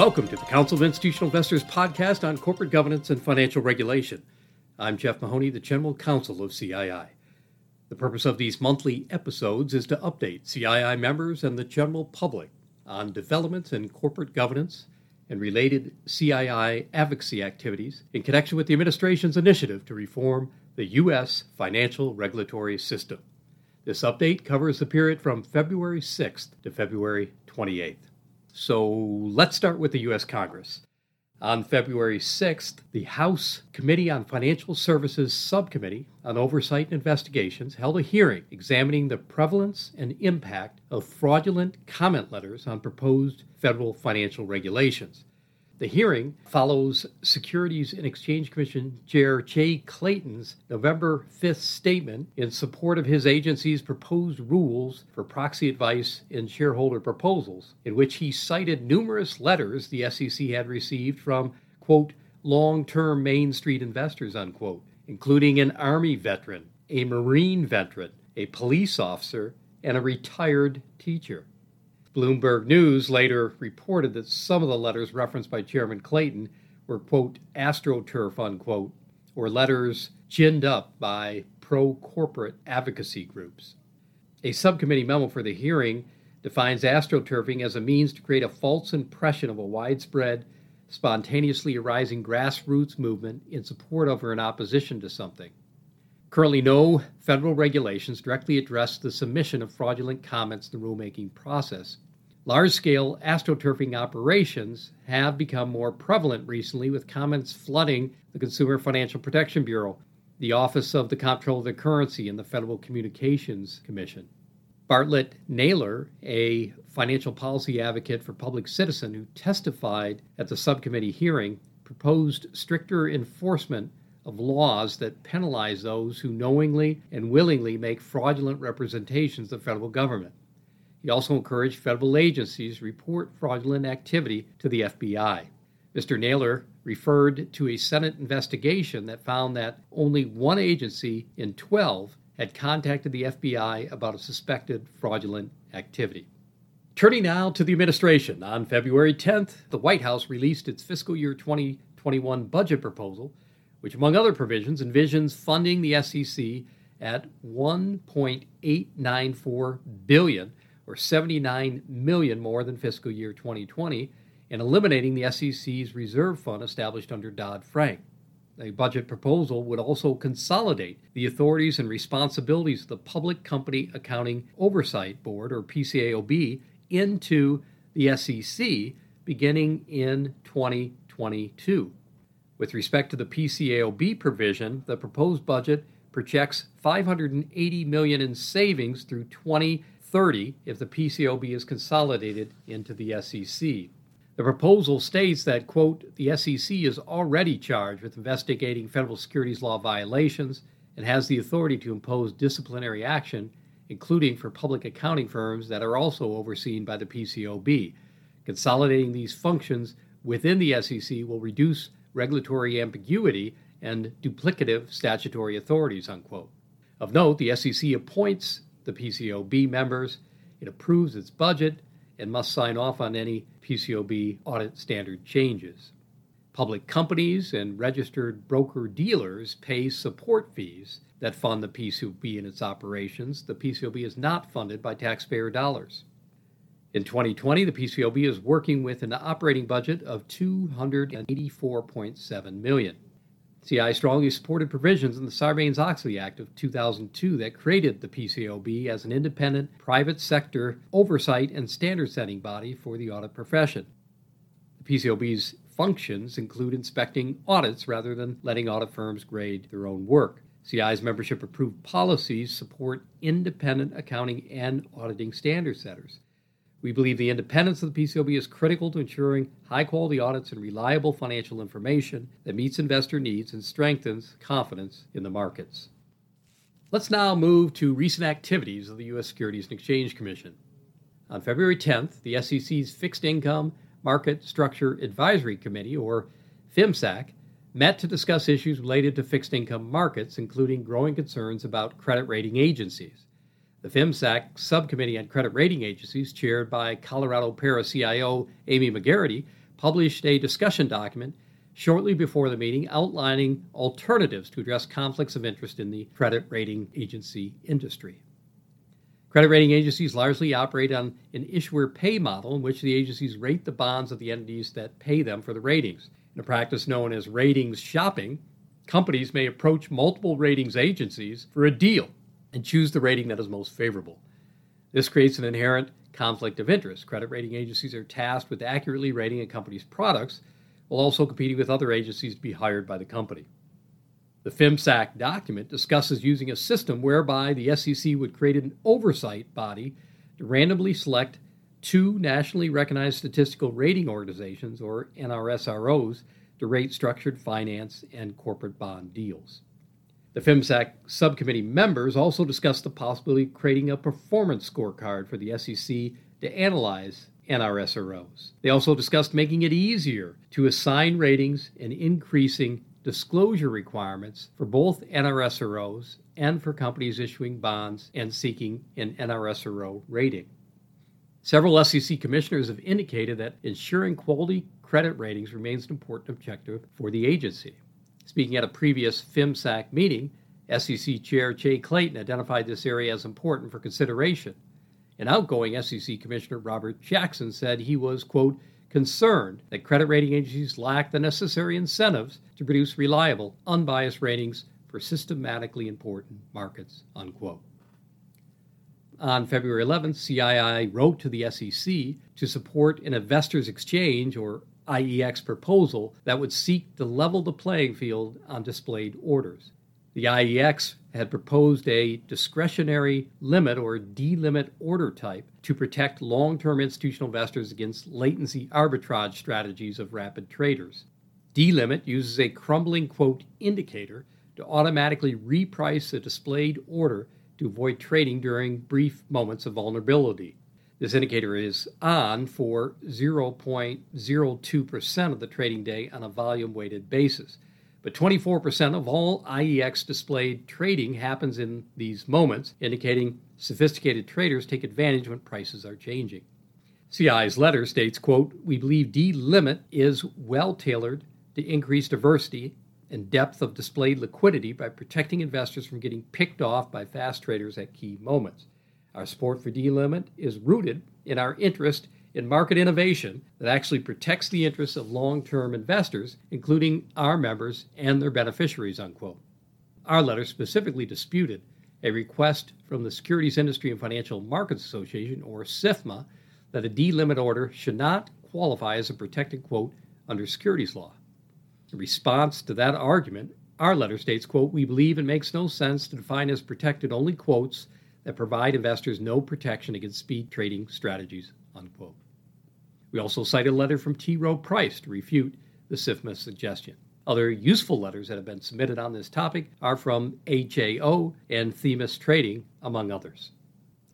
Welcome to the Council of Institutional Investors podcast on corporate governance and financial regulation. I'm Jeff Mahoney, the General Counsel of CII. The purpose of these monthly episodes is to update CII members and the general public on developments in corporate governance and related CII advocacy activities in connection with the administration's initiative to reform the U.S. financial regulatory system. This update covers the period from February 6th to February 28th. So let's start with the U.S. Congress. On February 6th, the House Committee on Financial Services Subcommittee on Oversight and Investigations held a hearing examining the prevalence and impact of fraudulent comment letters on proposed federal financial regulations. The hearing follows Securities and Exchange Commission Chair Jay Clayton's November 5th statement in support of his agency's proposed rules for proxy advice and shareholder proposals, in which he cited numerous letters the SEC had received from, quote, long term Main Street investors, unquote, including an Army veteran, a Marine veteran, a police officer, and a retired teacher. Bloomberg News later reported that some of the letters referenced by Chairman Clayton were, quote, astroturf, unquote, or letters ginned up by pro corporate advocacy groups. A subcommittee memo for the hearing defines astroturfing as a means to create a false impression of a widespread, spontaneously arising grassroots movement in support of or in opposition to something. Currently, no federal regulations directly address the submission of fraudulent comments in the rulemaking process. Large scale astroturfing operations have become more prevalent recently, with comments flooding the Consumer Financial Protection Bureau, the Office of the Comptroller of the Currency, and the Federal Communications Commission. Bartlett Naylor, a financial policy advocate for Public Citizen who testified at the subcommittee hearing, proposed stricter enforcement of laws that penalize those who knowingly and willingly make fraudulent representations of the federal government. He also encouraged federal agencies to report fraudulent activity to the FBI. Mr. Naylor referred to a Senate investigation that found that only one agency in 12 had contacted the FBI about a suspected fraudulent activity. Turning now to the administration, on February 10th, the White House released its fiscal year 2021 budget proposal which, among other provisions, envisions funding the SEC at 1.894 billion, or 79 million more than fiscal year 2020, and eliminating the SEC's reserve fund established under Dodd-Frank. The budget proposal would also consolidate the authorities and responsibilities of the Public Company Accounting Oversight Board, or PCAOB, into the SEC beginning in 2022. With respect to the PCAOB provision, the proposed budget projects 580 million in savings through 2030 if the PCAOB is consolidated into the SEC. The proposal states that, quote, the SEC is already charged with investigating federal securities law violations and has the authority to impose disciplinary action, including for public accounting firms that are also overseen by the PCAOB. Consolidating these functions within the SEC will reduce regulatory ambiguity, and duplicative statutory authorities. Unquote. Of note, the SEC appoints the PCAOB members, it approves its budget, and must sign off on any PCAOB audit standard changes. Public companies and registered broker dealers pay support fees that fund the PCAOB and its operations. The PCAOB is not funded by taxpayer dollars. In 2020, the PCAOB is working with an operating budget of 284.7 million. CII strongly supported provisions in the Sarbanes-Oxley Act of 2002 that created the PCAOB as an independent private sector oversight and standard setting body for the audit profession. The PCAOB's functions include inspecting audits rather than letting audit firms grade their own work. CII's membership approved policies support independent accounting and auditing standard setters. We believe the independence of the PCAOB is critical to ensuring high quality audits and reliable financial information that meets investor needs and strengthens confidence in the markets. Let's now move to recent activities of the U.S. Securities and Exchange Commission. On February 10th, the SEC's Fixed Income Market Structure Advisory Committee, or FIMSAC, met to discuss issues related to fixed income markets, including growing concerns about credit rating agencies. The FIMSAC Subcommittee on Credit Rating Agencies, chaired by Colorado PERA CIO Amy McGarrity, published a discussion document shortly before the meeting outlining alternatives to address conflicts of interest in the credit rating agency industry. Credit rating agencies largely operate on an issuer pay model in which the agencies rate the bonds of the entities that pay them for the ratings. In a practice known as ratings shopping, companies may approach multiple ratings agencies for a deal and choose the rating that is most favorable. This creates an inherent conflict of interest. Credit rating agencies are tasked with accurately rating a company's products while also competing with other agencies to be hired by the company. The FIMSAC document discusses using a system whereby the SEC would create an oversight body to randomly select two nationally recognized statistical rating organizations, or NRSROs, to rate structured finance and corporate bond deals. The FIMSAC subcommittee members also discussed the possibility of creating a performance scorecard for the SEC to analyze NRSROs. They also discussed making it easier to assign ratings and increasing disclosure requirements for both NRSROs and for companies issuing bonds and seeking an NRSRO rating. Several SEC commissioners have indicated that ensuring quality credit ratings remains an important objective for the agency. Speaking at a previous FIMSAC meeting, SEC Chair Jay Clayton identified this area as important for consideration. An outgoing SEC Commissioner Robert Jackson said he was, quote, concerned that credit rating agencies lack the necessary incentives to produce reliable, unbiased ratings for systematically important markets. Unquote. On February 11th, CII wrote to the SEC to support an investors exchange or IEX proposal that would seek to level the playing field on displayed orders. The IEX had proposed a discretionary limit or D-Limit order type to protect long term institutional investors against latency arbitrage strategies of rapid traders. D-Limit uses a crumbling quote indicator to automatically reprice a displayed order to avoid trading during brief moments of vulnerability. This indicator is on for 0.02% of the trading day on a volume weighted basis. But 24% of all IEX displayed trading happens in these moments, indicating sophisticated traders take advantage when prices are changing. CII's letter states, quote, "We believe D-limit is well tailored to increase diversity and depth of displayed liquidity by protecting investors from getting picked off by fast traders at key moments. Our support for D-limit is rooted in our interest in market innovation that actually protects the interests of long term investors, including our members and their beneficiaries. Unquote. Our letter specifically disputed a request from the Securities Industry and Financial Markets Association, or SIFMA, that a D-limit order should not qualify as a protected quote under securities law. In response to that argument, our letter states, quote, we believe it makes no sense to define as protected only quotes that provide investors no protection against speed trading strategies, unquote. We also cite a letter from T. Rowe Price to refute the SIFMA suggestion. Other useful letters that have been submitted on this topic are from HAO and Themis Trading, among others.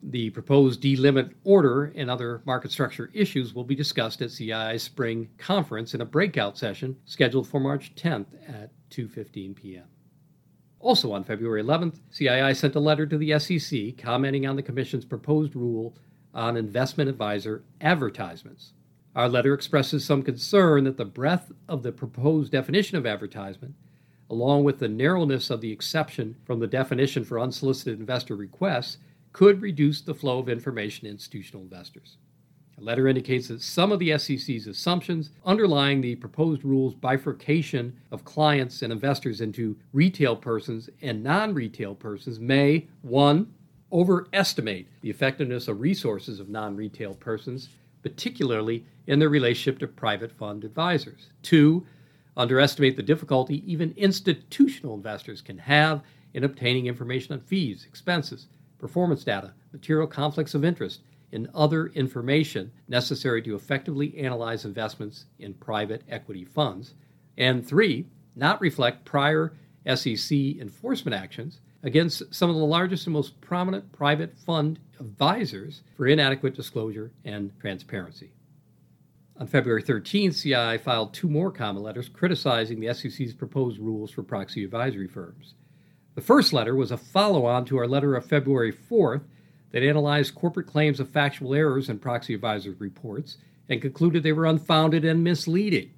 The proposed D-Limit order and other market structure issues will be discussed at CII's spring conference in a breakout session scheduled for March 10th at 2:15 p.m. Also on February 11th, CII sent a letter to the SEC commenting on the Commission's proposed rule on investment advisor advertisements. Our letter expresses some concern that the breadth of the proposed definition of advertisement, along with the narrowness of the exception from the definition for unsolicited investor requests, could reduce the flow of information to institutional investors. The letter indicates that some of the SEC's assumptions underlying the proposed rule's bifurcation of clients and investors into retail persons and non retail persons may, one, overestimate the effectiveness of resources of non retail persons, particularly in their relationship to private fund advisors. Two, underestimate the difficulty even institutional investors can have in obtaining information on fees, expenses, performance data, material conflicts of interest, and other information necessary to effectively analyze investments in private equity funds. And three, not reflect prior SEC enforcement actions against some of the largest and most prominent private fund advisors for inadequate disclosure and transparency. On February 13th, CII filed two more comment letters criticizing the SEC's proposed rules for proxy advisory firms. The first letter was a follow on to our letter of February 4th that analyzed corporate claims of factual errors in proxy advisors' reports and concluded they were unfounded and misleading.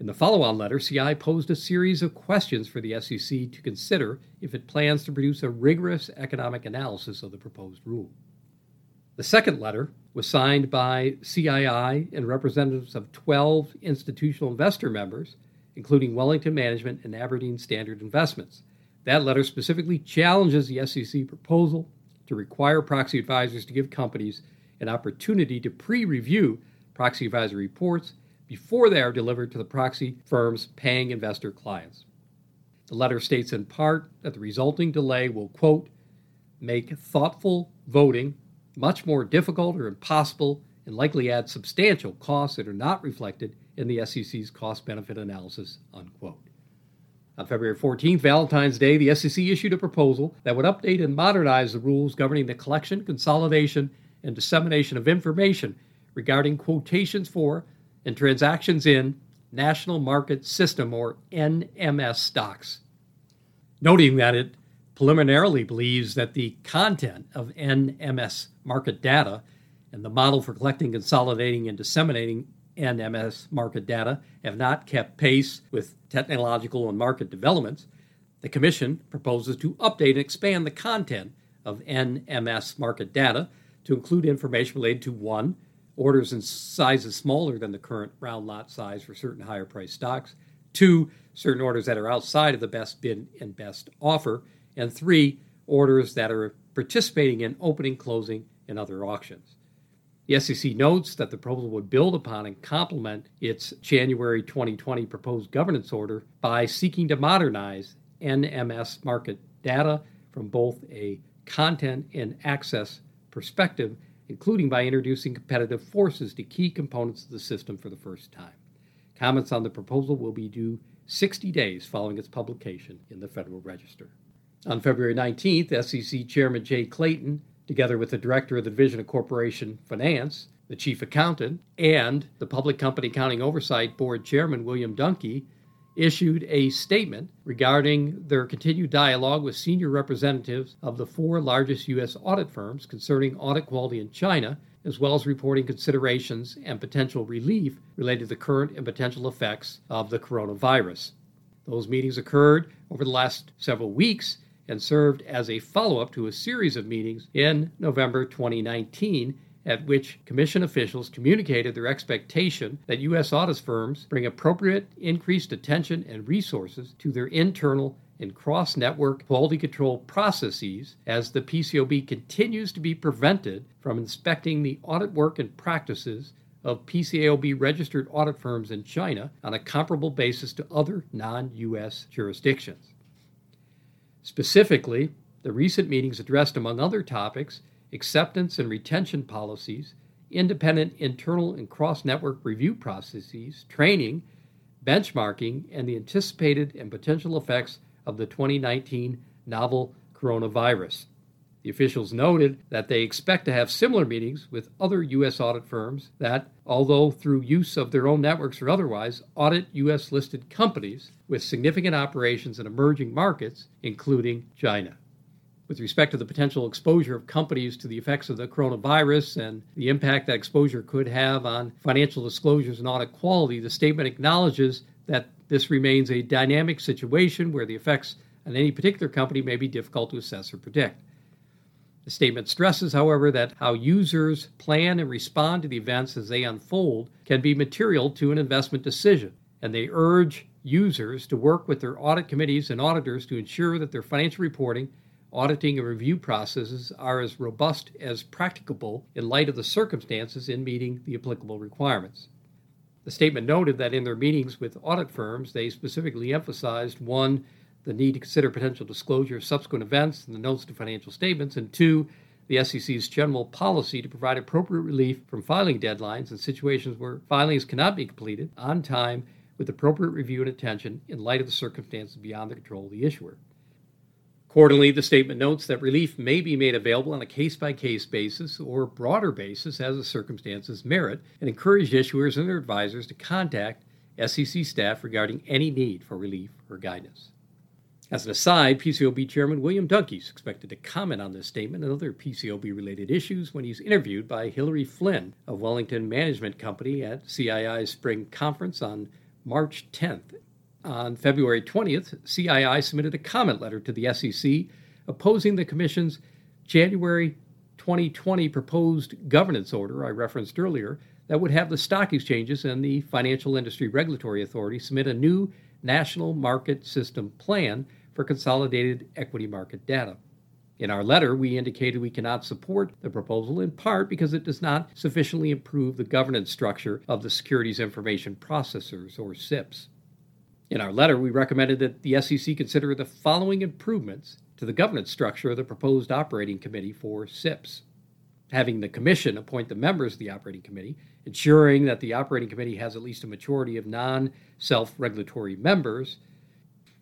In the follow on letter, CII posed a series of questions for the SEC to consider if it plans to produce a rigorous economic analysis of the proposed rule. The second letter was signed by CII and representatives of 12 institutional investor members, including Wellington Management and Aberdeen Standard Investments. That letter specifically challenges the SEC proposal to require proxy advisors to give companies an opportunity to pre review proxy advisory reports before they are delivered to the proxy firm's paying investor clients. The letter states in part that the resulting delay will, quote, make thoughtful voting much more difficult or impossible and likely add substantial costs that are not reflected in the SEC's cost benefit analysis, unquote. On February 14th, Valentine's Day, the SEC issued a proposal that would update and modernize the rules governing the collection, consolidation, and dissemination of information regarding quotations for and transactions in National Market System or NMS stocks, noting that it preliminarily believes that the content of NMS market data and the model for collecting, consolidating, and disseminating NMS market data have not kept pace with technological and market developments, the Commission proposes to update and expand the content of NMS market data to include information related to one, orders in sizes smaller than the current round lot size for certain higher priced stocks, two, certain orders that are outside of the best bid and best offer, and three, orders that are participating in opening, closing, and other auctions. The SEC notes that the proposal would build upon and complement its January 2020 proposed governance order by seeking to modernize NMS market data from both a content and access perspective, including by introducing competitive forces to key components of the system for the first time. Comments on the proposal will be due 60 days following its publication in the Federal Register. On February 19th, SEC Chairman Jay Clayton together with the director of the Division of Corporation Finance, the chief accountant, and the Public Company Accounting Oversight Board chairman, William Duhnke, issued a statement regarding their continued dialogue with senior representatives of the four largest U.S. audit firms concerning audit quality in China, as well as reporting considerations and potential relief related to the current and potential effects of the coronavirus. Those meetings occurred over the last several weeks and served as a follow up to a series of meetings in November 2019 at which Commission officials communicated their expectation that U.S. audit firms bring appropriate increased attention and resources to their internal and cross network quality control processes as the PCAOB continues to be prevented from inspecting the audit work and practices of PCAOB registered audit firms in China on a comparable basis to other non U.S. jurisdictions. Specifically, the recent meetings addressed, among other topics, acceptance and retention policies, independent internal and cross network review processes, training, benchmarking, and the anticipated and potential effects of the 2019 novel coronavirus. The officials noted that they expect to have similar meetings with other U.S. audit firms that, although through use of their own networks or otherwise, audit U.S. listed companies with significant operations in emerging markets, including China. With respect to the potential exposure of companies to the effects of the coronavirus and the impact that exposure could have on financial disclosures and audit quality, the statement acknowledges that this remains a dynamic situation where the effects on any particular company may be difficult to assess or predict. The statement stresses, however, that how users plan and respond to the events as they unfold can be material to an investment decision, and they urge users to work with their audit committees and auditors to ensure that their financial reporting, auditing, and review processes are as robust as practicable in light of the circumstances in meeting the applicable requirements. The statement noted that in their meetings with audit firms, they specifically emphasized one, the need to consider potential disclosure of subsequent events in the notes to financial statements, and two, the SEC's general policy to provide appropriate relief from filing deadlines in situations where filings cannot be completed on time with appropriate review and attention in light of the circumstances beyond the control of the issuer. Accordingly, the statement notes that relief may be made available on a case by case basis or broader basis as the circumstances merit and encourage issuers and their advisors to contact SEC staff regarding any need for relief or guidance. As an aside, PCAOB Chairman William Duhnke is expected to comment on this statement and other PCAOB related issues when he's interviewed by Hillary Flynn of Wellington Management Company at CII's spring conference on March 10th. On February 20th, CII submitted a comment letter to the SEC opposing the Commission's January 2020 proposed governance order I referenced earlier that would have the stock exchanges and the Financial Industry Regulatory Authority submit a new national market system plan for consolidated equity market data. In our letter, we indicated we cannot support the proposal in part because it does not sufficiently improve the governance structure of the Securities Information Processors, or SIPs. In our letter, we recommended that the SEC consider the following improvements to the governance structure of the proposed operating committee for SIPs. Having the Commission appoint the members of the operating committee, ensuring that the operating committee has at least a majority of non self regulatory members,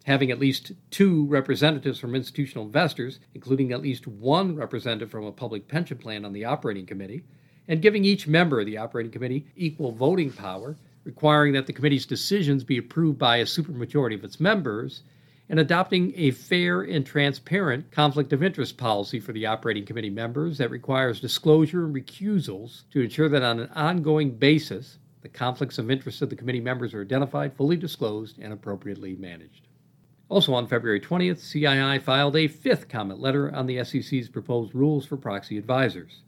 having at least two representatives from institutional investors, including at least one representative from a public pension plan on the operating committee, and giving each member of the operating committee equal voting power, requiring that the committee's decisions be approved by a supermajority of its members, and adopting a fair and transparent conflict of interest policy for the operating committee members that requires disclosure and recusals to ensure that on an ongoing basis the conflicts of interest of the committee members are identified, fully disclosed, and appropriately managed. Also on February 20th, CII filed a fifth comment letter on the SEC's proposed rules for proxy advisors.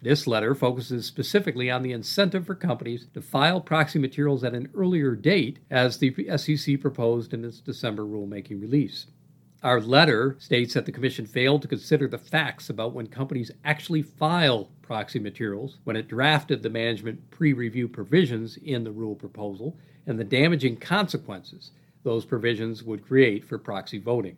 This letter focuses specifically on the incentive for companies to file proxy materials at an earlier date, as the SEC proposed in its December rulemaking release. Our letter states that the Commission failed to consider the facts about when companies actually file proxy materials when it drafted the management pre review provisions in the rule proposal and the damaging consequences those provisions would create for proxy voting.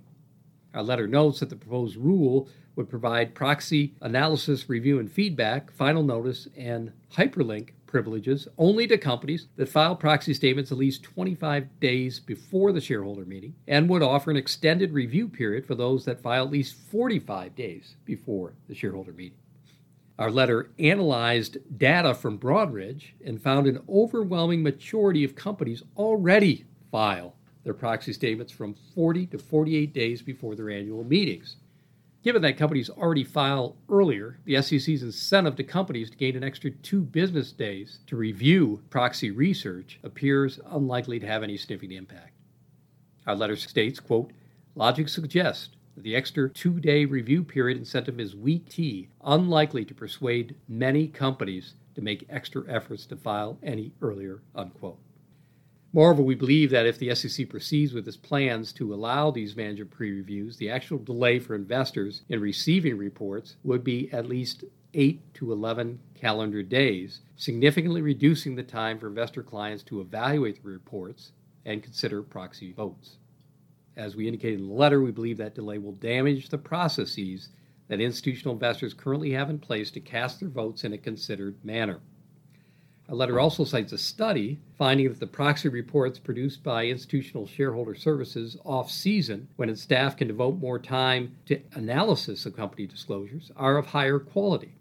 Our letter notes that the proposed rule would provide proxy analysis, review, and feedback, final notice, and hyperlink privileges only to companies that file proxy statements at least 25 days before the shareholder meeting, and would offer an extended review period for those that file at least 45 days before the shareholder meeting. Our letter analyzed data from Broadridge and found an overwhelming majority of companies already file their proxy statements from 40 to 48 days before their annual meetings. Given that companies already file earlier, the SEC's incentive to companies to gain an extra two business days to review proxy research appears unlikely to have any significant impact. Our letter states, quote, logic suggests that the extra two-day review period incentive is weak tea, unlikely to persuade many companies to make extra efforts to file any earlier, unquote. Moreover, we believe that if the SEC proceeds with its plans to allow these manager pre reviews, the actual delay for investors in receiving reports would be at least 8 to 11 calendar days, significantly reducing the time for investor clients to evaluate the reports and consider proxy votes. As we indicated in the letter, we believe that delay will damage the processes that institutional investors currently have in place to cast their votes in a considered manner. A letter also cites a study finding that the proxy reports produced by institutional shareholder services off season, when its staff can devote more time to analysis of company disclosures, are of higher quality.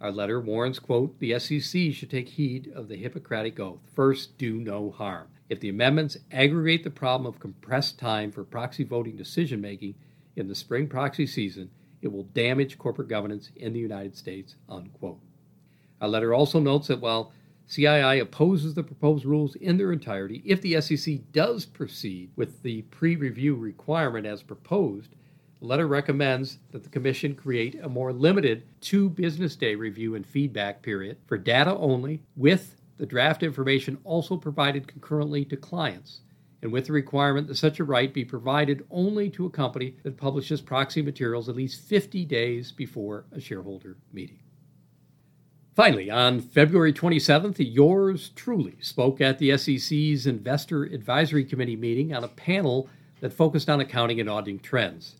Our letter warns, quote, the SEC should take heed of the Hippocratic Oath. First, do no harm. If the amendments aggravate the problem of compressed time for proxy voting decision making in the spring proxy season, it will damage corporate governance in the United States, unquote. Our letter also notes that while CII opposes the proposed rules in their entirety, if the SEC does proceed with the pre review requirement as proposed, the letter recommends that the Commission create a more limited two business day review and feedback period for data only, with the draft information also provided concurrently to clients, and with the requirement that such a right be provided only to a company that publishes proxy materials at least 50 days before a shareholder meeting. Finally, on February 27th, yours truly spoke at the SEC's Investor Advisory Committee meeting on a panel that focused on accounting and auditing trends.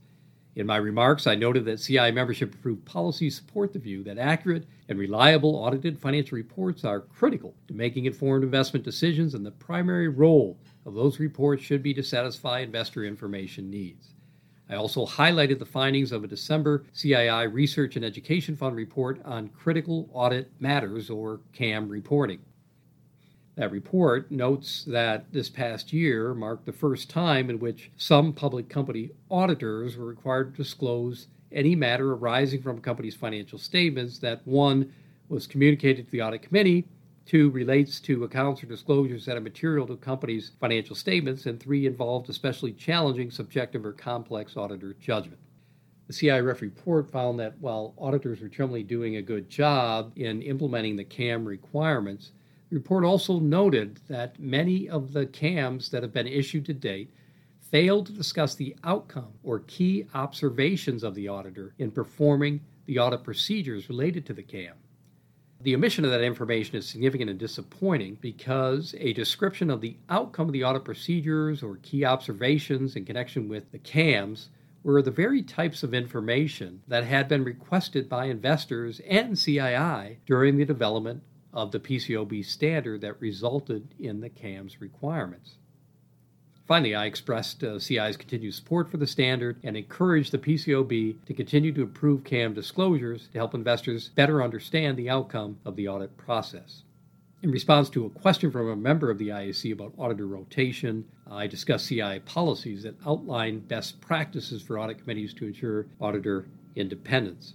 In my remarks, I noted that CII membership approved policies support the view that accurate and reliable audited financial reports are critical to making informed investment decisions, and the primary role of those reports should be to satisfy investor information needs. I also highlighted the findings of a December CII Research and Education Fund report on critical audit matters, or CAM reporting. That report notes that this past year marked the first time in which some public company auditors were required to disclose any matter arising from a company's financial statements that one was communicated to the audit committee, two relates to accounts or disclosures that are material to a company's financial statements, and three involved especially challenging, subjective, or complex auditor judgment. The CIRF report found that while auditors were generally doing a good job in implementing the CAM requirements, the report also noted that many of the CAMs that have been issued to date failed to discuss the outcome or key observations of the auditor in performing the audit procedures related to the CAM. The omission of that information is significant and disappointing because a description of the outcome of the audit procedures or key observations in connection with the CAMs were the very types of information that had been requested by investors and CII during the development of the PCAOB standard that resulted in the CAM's requirements. Finally, I expressed uh, CII's continued support for the standard and encouraged the PCAOB to continue to improve CAM disclosures to help investors better understand the outcome of the audit process. In response to a question from a member of the IAC about auditor rotation, I discussed CII policies that outline best practices for audit committees to ensure auditor independence.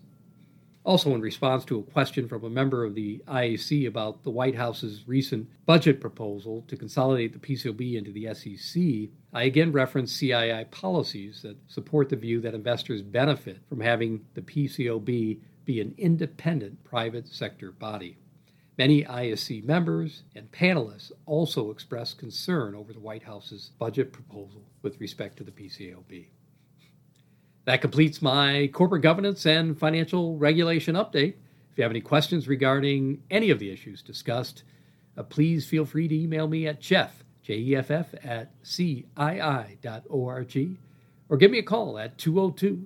Also, in response to a question from a member of the IAC about the White House's recent budget proposal to consolidate the PCAOB into the SEC, I again referenced CII policies that support the view that investors benefit from having the PCAOB be an independent private sector body. Many ISC members and panelists also expressed concern over the White House's budget proposal with respect to the PCAOB. That completes my corporate governance and financial regulation update. If you have any questions regarding any of the issues discussed, uh, please feel free to email me at jeff, J-E-F-F, at cii.org or give me a call at 202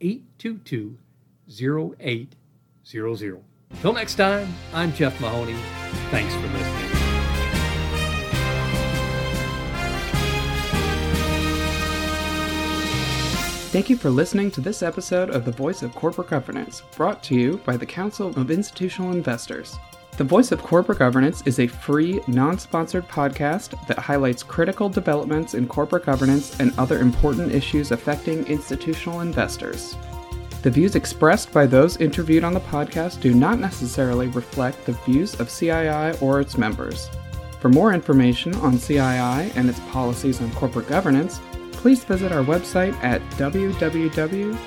822 0800. Till next time, I'm Jeff Mahoney. Thanks for listening. Thank you for listening to this episode of The Voice of Corporate Governance, brought to you by the Council of Institutional Investors. The Voice of Corporate Governance is a free, non sponsored podcast that highlights critical developments in corporate governance and other important issues affecting institutional investors. The views expressed by those interviewed on the podcast do not necessarily reflect the views of CII or its members. For more information on CII and its policies on corporate governance, please visit our website at www.cii.org.